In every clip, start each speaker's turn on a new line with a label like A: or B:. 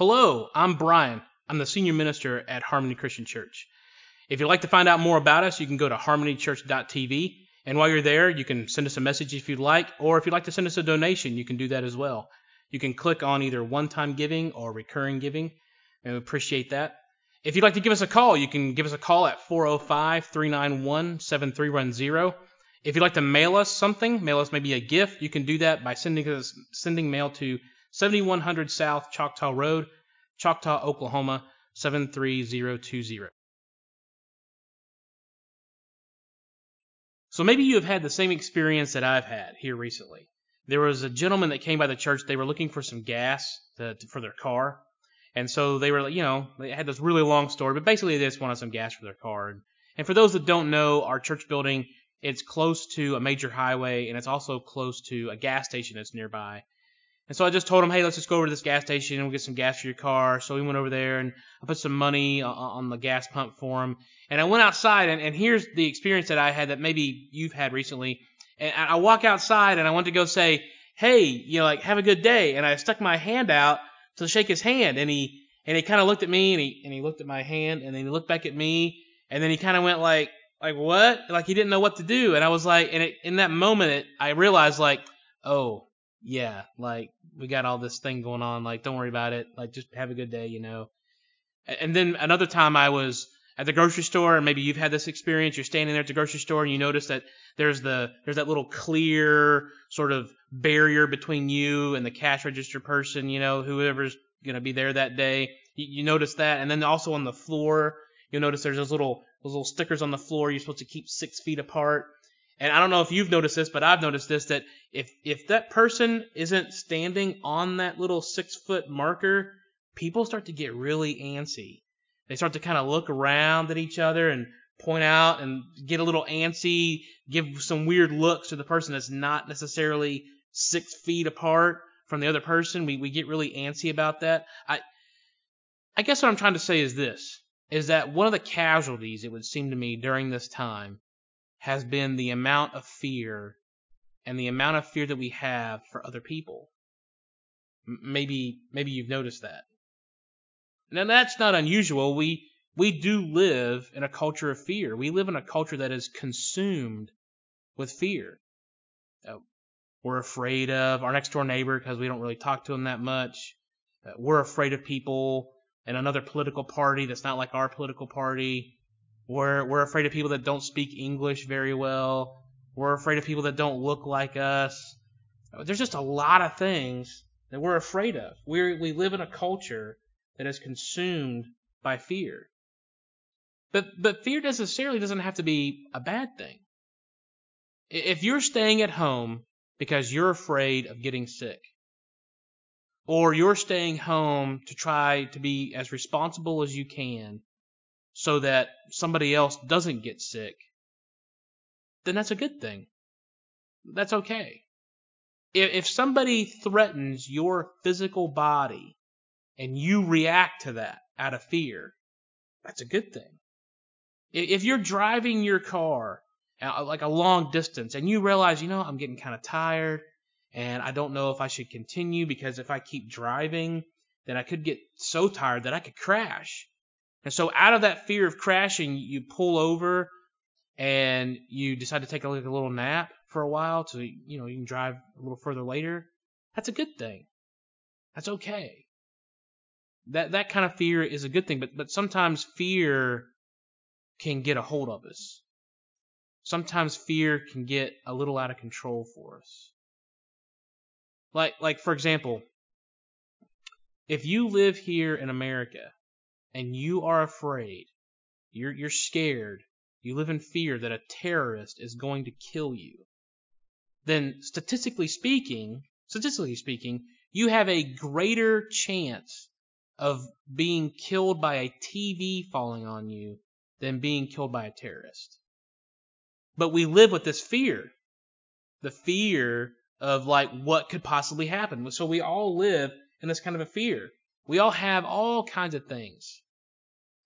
A: Hello, I'm Brian. I'm the senior minister at Harmony Christian Church. If you'd like to find out more about us, you can go to harmonychurch.tv. And while you're there, you can send us a message if you'd like, or if you'd like to send us a donation, you can do that as well. You can click on either one time giving or recurring giving, and we appreciate that. If you'd like to give us a call, you can give us a call at 405 391 7310. If you'd like to mail us something, mail us maybe a gift, you can do that by sending us sending mail to 7100 South Choctaw Road, Choctaw, Oklahoma 73020. So maybe you have had the same experience that I've had here recently. There was a gentleman that came by the church. They were looking for some gas to, to, for their car. And so they were, you know, they had this really long story, but basically they just wanted some gas for their car. And for those that don't know, our church building, it's close to a major highway and it's also close to a gas station that's nearby. And so I just told him, hey, let's just go over to this gas station and we'll get some gas for your car. So we went over there and I put some money on the gas pump for him. And I went outside and, and here's the experience that I had that maybe you've had recently. And I walk outside and I went to go say, hey, you know, like have a good day. And I stuck my hand out to shake his hand and he and he kind of looked at me and he and he looked at my hand and then he looked back at me and then he kind of went like like what? Like he didn't know what to do. And I was like, and it, in that moment, it, I realized like, oh yeah, like we got all this thing going on. Like, don't worry about it. Like, just have a good day, you know. And then another time I was at the grocery store, and maybe you've had this experience. You're standing there at the grocery store, and you notice that there's the there's that little clear sort of barrier between you and the cash register person, you know, whoever's gonna be there that day. You, you notice that, and then also on the floor, you'll notice there's those little those little stickers on the floor. You're supposed to keep six feet apart. And I don't know if you've noticed this, but I've noticed this that if if that person isn't standing on that little six foot marker, people start to get really antsy. They start to kind of look around at each other and point out and get a little antsy, give some weird looks to the person that's not necessarily six feet apart from the other person. We we get really antsy about that. I I guess what I'm trying to say is this is that one of the casualties, it would seem to me, during this time has been the amount of fear and the amount of fear that we have for other people. Maybe maybe you've noticed that. Now that's not unusual. We we do live in a culture of fear. We live in a culture that is consumed with fear. Uh, we're afraid of our next door neighbor because we don't really talk to him that much. Uh, we're afraid of people in another political party that's not like our political party. We're we're afraid of people that don't speak English very well. We're afraid of people that don't look like us. There's just a lot of things that we're afraid of. We we live in a culture that is consumed by fear. But but fear necessarily doesn't have to be a bad thing. If you're staying at home because you're afraid of getting sick, or you're staying home to try to be as responsible as you can so that somebody else doesn't get sick, then that's a good thing. That's okay. If, if somebody threatens your physical body and you react to that out of fear, that's a good thing. If you're driving your car uh, like a long distance and you realize, you know, I'm getting kind of tired and I don't know if I should continue because if I keep driving, then I could get so tired that I could crash. And so out of that fear of crashing, you pull over and you decide to take a, like a little nap for a while so you know you can drive a little further later. That's a good thing. That's okay. That that kind of fear is a good thing, but but sometimes fear can get a hold of us. Sometimes fear can get a little out of control for us. Like like for example, if you live here in America and you are afraid, you're, you're scared, you live in fear that a terrorist is going to kill you, then statistically speaking, statistically speaking, you have a greater chance of being killed by a TV falling on you than being killed by a terrorist. But we live with this fear. The fear of like what could possibly happen. So we all live in this kind of a fear. We all have all kinds of things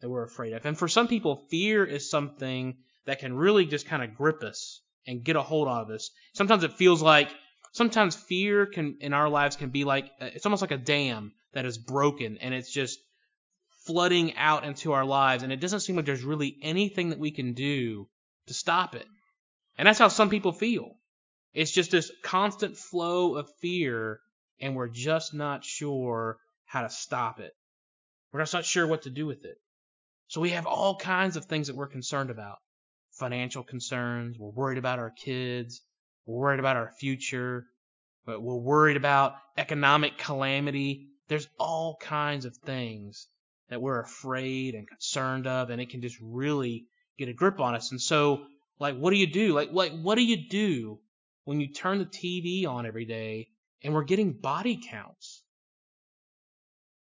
A: that we're afraid of. And for some people, fear is something that can really just kind of grip us and get a hold of us. Sometimes it feels like, sometimes fear can, in our lives can be like, uh, it's almost like a dam that is broken and it's just flooding out into our lives and it doesn't seem like there's really anything that we can do to stop it. And that's how some people feel. It's just this constant flow of fear and we're just not sure how to stop it. We're just not sure what to do with it. So we have all kinds of things that we're concerned about. Financial concerns, we're worried about our kids, we're worried about our future, but we're worried about economic calamity. There's all kinds of things that we're afraid and concerned of, and it can just really get a grip on us. And so, like, what do you do? Like, like, what do you do when you turn the TV on every day and we're getting body counts?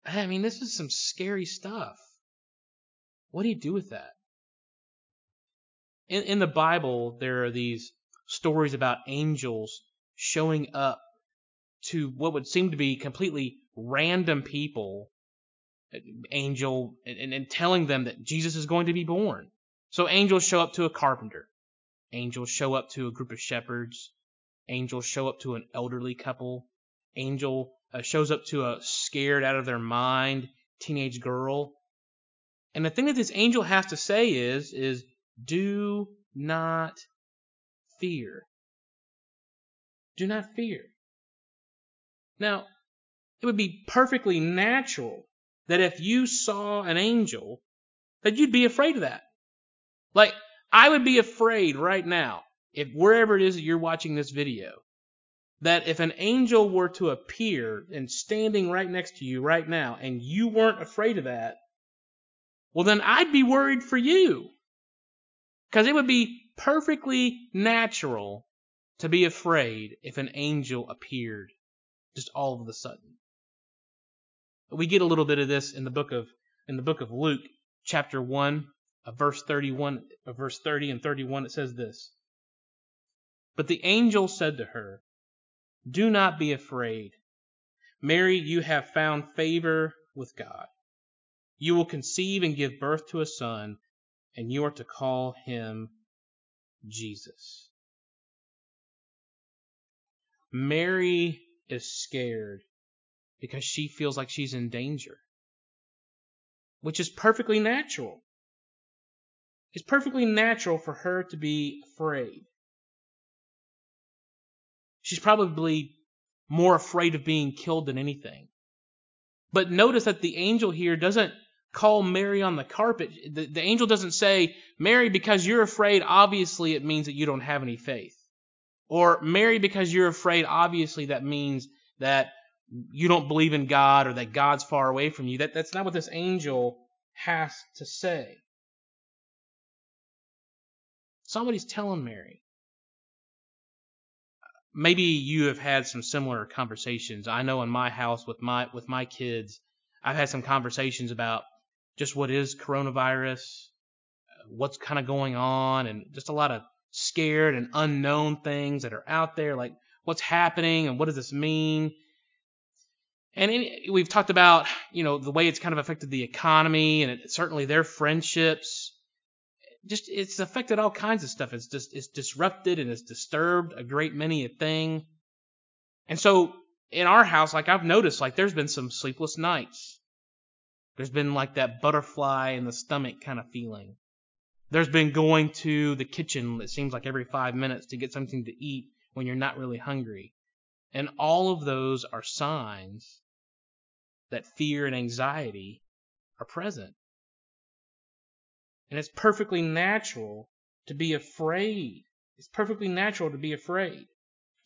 A: I mean, this is some scary stuff. What do you do with that? In, in the Bible, there are these stories about angels showing up to what would seem to be completely random people eh, angel and, and telling them that Jesus is going to be born. So angels show up to a carpenter. Angels show up to a group of shepherds. Angels show up to an elderly couple. Angel uh, shows up to a scared out of their mind teenage girl. And the thing that this angel has to say is, is do not fear. Do not fear. Now, it would be perfectly natural that if you saw an angel, that you'd be afraid of that. Like, I would be afraid right now, if wherever it is that you're watching this video, that if an angel were to appear and standing right next to you right now, and you weren't afraid of that, well, then I'd be worried for you. Because it would be perfectly natural to be afraid if an angel appeared just all of a sudden. We get a little bit of this in the book of in the book of Luke, chapter 1, uh, verse 31, uh, verse 30 and 31 it says this. But the angel said to her, "Do not be afraid. Mary, you have found favor with God. You will conceive and give birth to a son, and you are to call him Jesus." Mary is scared because she feels like she's in danger, which is perfectly natural. It's perfectly natural for her to be afraid. She's probably more afraid of being killed than anything. But notice that the angel here doesn't call Mary on the carpet. The, the, angel doesn't say, Mary, because you're afraid, obviously it means that you don't have any faith. Or Mary, because you're afraid, obviously that means that you don't believe in God or that God's far away from you. That, that's not what this angel has to say. Somebody's telling Mary. Maybe you have had some similar conversations. I know in my house with my with my kids, I've had some conversations about just what is coronavirus, what's kind of going on, and just a lot of scared and unknown things that are out there, like what's happening and what does this mean and in, we've talked about, you know, the way it's kind of affected the economy and it, certainly their friendships. Just it's affected all kinds of stuff. It's just it's disrupted and it's disturbed a great many a thing. And so in our house, like I've noticed, like there's been some sleepless nights. There's been like that butterfly in the stomach kind of feeling. There's been going to the kitchen, it seems like every five minutes to get something to eat when you're not really hungry. And all of those are signs that fear and anxiety are present. And it's perfectly natural to be afraid. It's perfectly natural to be afraid.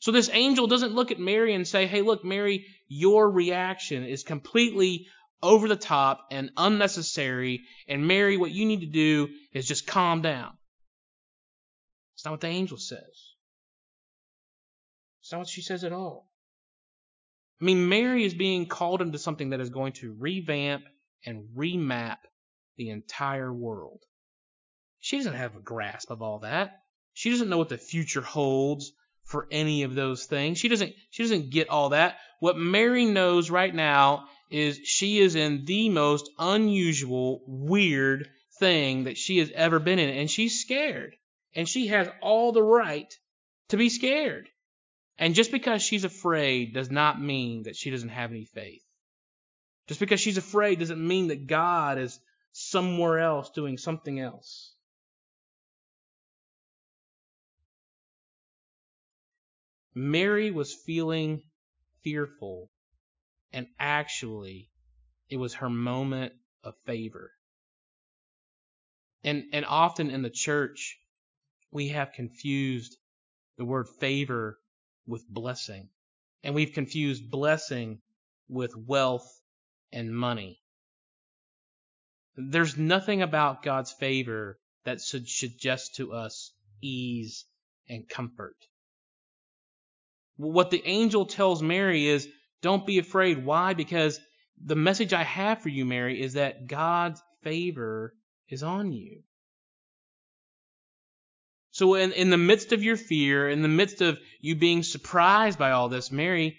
A: So this angel doesn't look at Mary and say, hey, look, Mary, your reaction is completely over the top and unnecessary. And Mary, what you need to do is just calm down. It's not what the angel says. It's not what she says at all. I mean, Mary is being called into something that is going to revamp and remap the entire world. She doesn't have a grasp of all that. She doesn't know what the future holds for any of those things. She doesn't she doesn't get all that. What Mary knows right now is she is in the most unusual, weird thing that she has ever been in and she's scared. And she has all the right to be scared. And just because she's afraid does not mean that she doesn't have any faith. Just because she's afraid doesn't mean that God is somewhere else doing something else. Mary was feeling fearful, and actually, it was her moment of favor. And, and often in the church, we have confused the word favor with blessing. And we've confused blessing with wealth and money. There's nothing about God's favor that should suggest to us ease and comfort. What the angel tells Mary is don't be afraid. Why? Because the message I have for you, Mary, is that God's favor is on you. So, in, in the midst of your fear, in the midst of you being surprised by all this, Mary,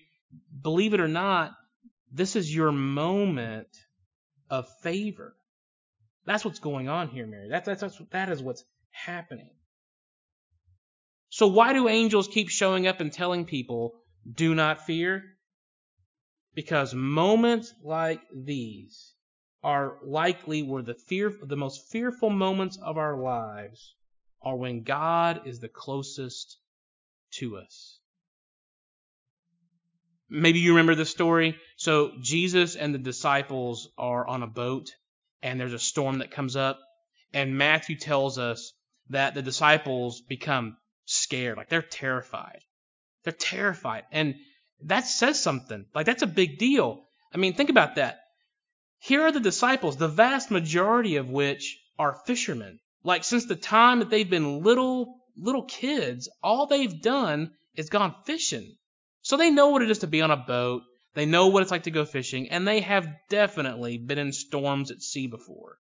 A: believe it or not, this is your moment of favor. That's what's going on here, Mary. That, that's, that's, that is what's happening. So, why do angels keep showing up and telling people, do not fear? Because moments like these are likely where the fear, the most fearful moments of our lives are when God is the closest to us. Maybe you remember the story. So Jesus and the disciples are on a boat and there's a storm that comes up and Matthew tells us that the disciples become scared, like they're terrified. They're terrified. And that says something. Like that's a big deal. I mean, think about that. Here are the disciples, the vast majority of which are fishermen. Like since the time that they've been little little kids, all they've done is gone fishing. So they know what it is to be on a boat. They know what it's like to go fishing, and they have definitely been in storms at sea before.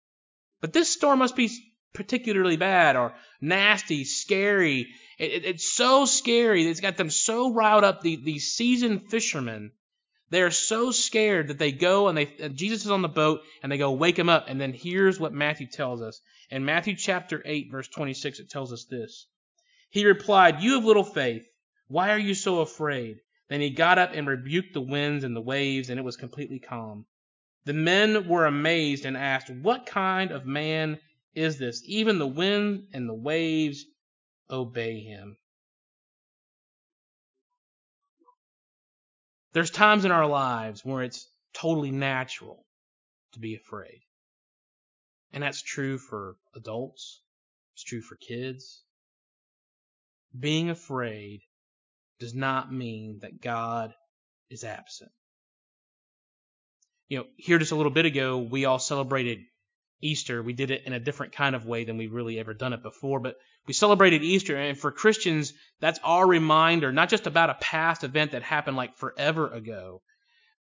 A: But this storm must be particularly bad or nasty, scary. It, it, it's so scary. That it's got them so riled up. The, these seasoned fishermen they are so scared that they go and they Jesus is on the boat and they go wake him up. And then here's what Matthew tells us. In Matthew chapter 8 verse 26 it tells us this. He replied, "You have little faith. Why are you so afraid?" Then he got up and rebuked the winds and the waves and it was completely calm. The men were amazed and asked, "What kind of man is this? Even the wind and the waves obey him." There's times in our lives where it's totally natural to be afraid. And that's true for adults. It's true for kids. Being afraid does not mean that God is absent. You know, here just a little bit ago, we all celebrated Easter. We did it in a different kind of way than we've really ever done it before, but we celebrated Easter, and for Christians, that's our reminder, not just about a past event that happened like forever ago,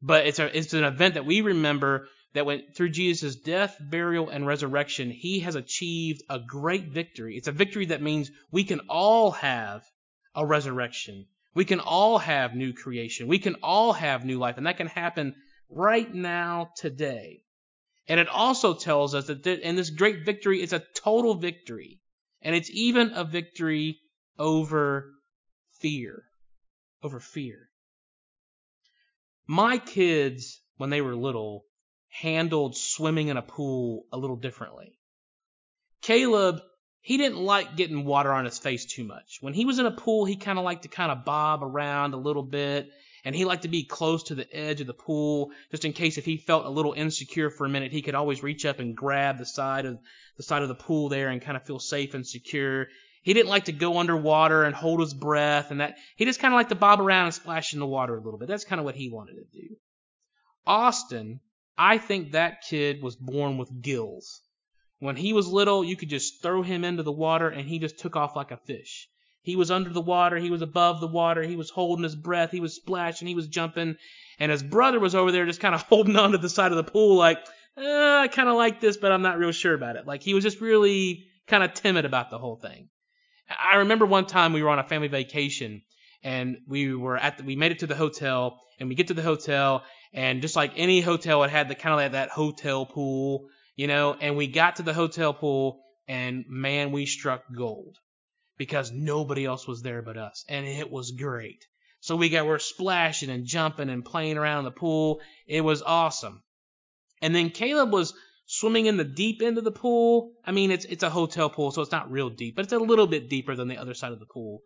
A: but it's, a, it's an event that we remember that went through Jesus' death, burial, and resurrection, he has achieved a great victory. It's a victory that means we can all have a resurrection. We can all have new creation. We can all have new life, and that can happen right now, today. And it also tells us that in this great victory is a total victory. And it's even a victory over fear. Over fear. My kids, when they were little, handled swimming in a pool a little differently. Caleb, he didn't like getting water on his face too much. When he was in a pool, he kind of liked to kind of bob around a little bit and he liked to be close to the edge of the pool just in case if he felt a little insecure for a minute he could always reach up and grab the side of the side of the pool there and kind of feel safe and secure. He didn't like to go underwater and hold his breath and that he just kind of liked to bob around and splash in the water a little bit. That's kind of what he wanted to do. Austin i think that kid was born with gills. When he was little you could just throw him into the water and he just took off like a fish he was under the water, he was above the water, he was holding his breath, he was splashing, he was jumping, and his brother was over there just kind of holding on to the side of the pool like, eh, I kind of like this, but I'm not real sure about it. Like he was just really kind of timid about the whole thing. I remember one time we were on a family vacation and we were at the, we made it to the hotel and we get to the hotel and just like any hotel it had the kind of like that hotel pool you know and we got to the hotel pool and man we struck gold because nobody else was there but us. And it was great. So we got, we're splashing and jumping and playing around in the pool. It was awesome. And then Caleb was swimming in the deep end of the pool. I mean, it's it's a hotel pool, so it's not real deep, but it's a little bit deeper than the other side of the pool.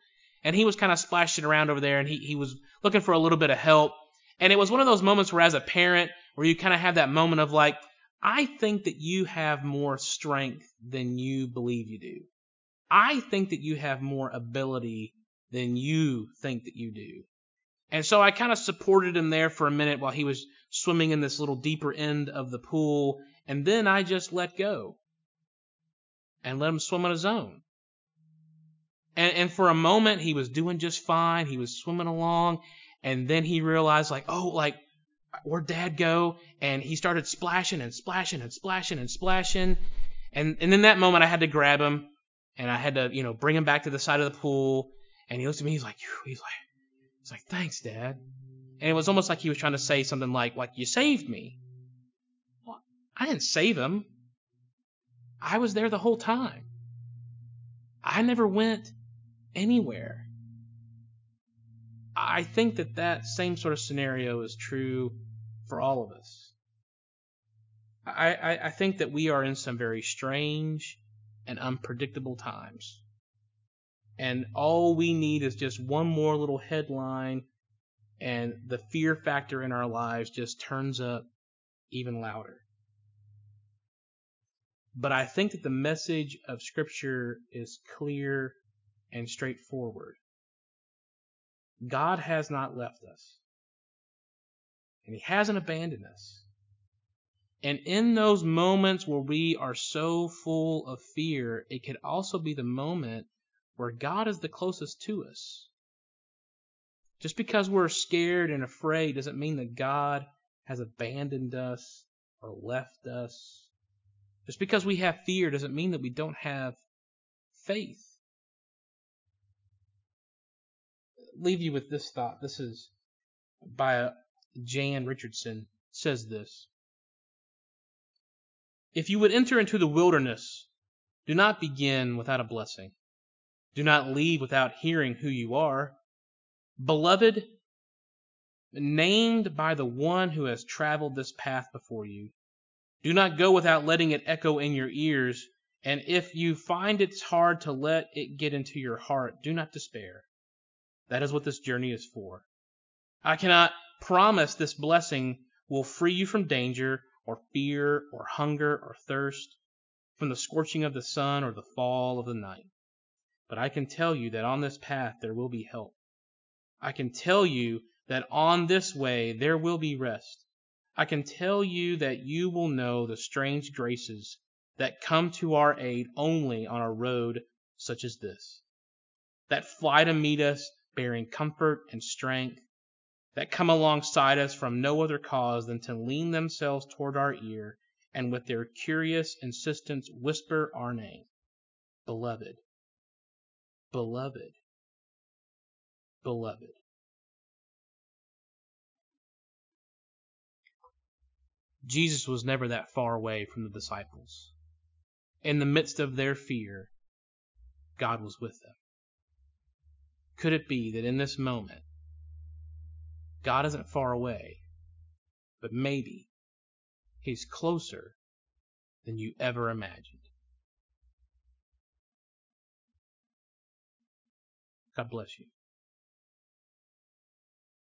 A: And he was kind of splashing around over there, and he he was looking for a little bit of help. And it was one of those moments where, as a parent, where you kind of have that moment of like, I think that you have more strength than you believe you do. I think that you have more ability than you think that you do. And so I kind of supported him there for a minute while he was swimming in this little deeper end of the pool. And then I just let go and let him swim on his own. And, and for a moment, he was doing just fine. He was swimming along. And then he realized, like, oh, like, where'd dad go? And he started splashing and splashing and splashing and splashing. And, and in that moment, I had to grab him and I had to, you know, bring him back to the side of the pool. And he looks at me, he's like, he's like, he's like, thanks, dad. And it was almost like he was trying to say something like, like, you saved me. Well, I didn't save him. I was there the whole time. I never went anywhere. I think that that same sort of scenario is true for all of us. I, I, I think that we are in some very strange and unpredictable times. And all we need is just one more little headline, and the fear factor in our lives just turns up even louder. But I think that the message of Scripture is clear and straightforward. God has not left us, and He hasn't abandoned us. And in those moments where we are so full of fear, it could also be the moment where God is the closest to us. Just because we're scared and afraid doesn't mean that God has abandoned us or left us. Just because we have fear doesn't mean that we don't have faith. leave you with this thought. This is by Jan Richardson says this. If you would enter into the wilderness, do not begin without a blessing. Do not leave without hearing who you are. Beloved, named by the one who has traveled this path before you. Do not go without letting it echo in your ears, and if you find it's hard to let it get into your heart, do not despair. That is what this journey is for. I cannot promise this blessing will free you from danger or fear or hunger or thirst, from the scorching of the sun or the fall of the night. But I can tell you that on this path there will be help. I can tell you that on this way there will be rest. I can tell you that you will know the strange graces that come to our aid only on a road such as this, that fly to meet us bearing comfort and strength, that come alongside us from no other cause than to lean themselves toward our ear and with their curious insistence whisper our name Beloved, Beloved, Beloved. Jesus was never that far away from the disciples. In the midst of their fear, God was with them. Could it be that in this moment, God isn't far away, but maybe He's closer than you ever imagined? God bless you.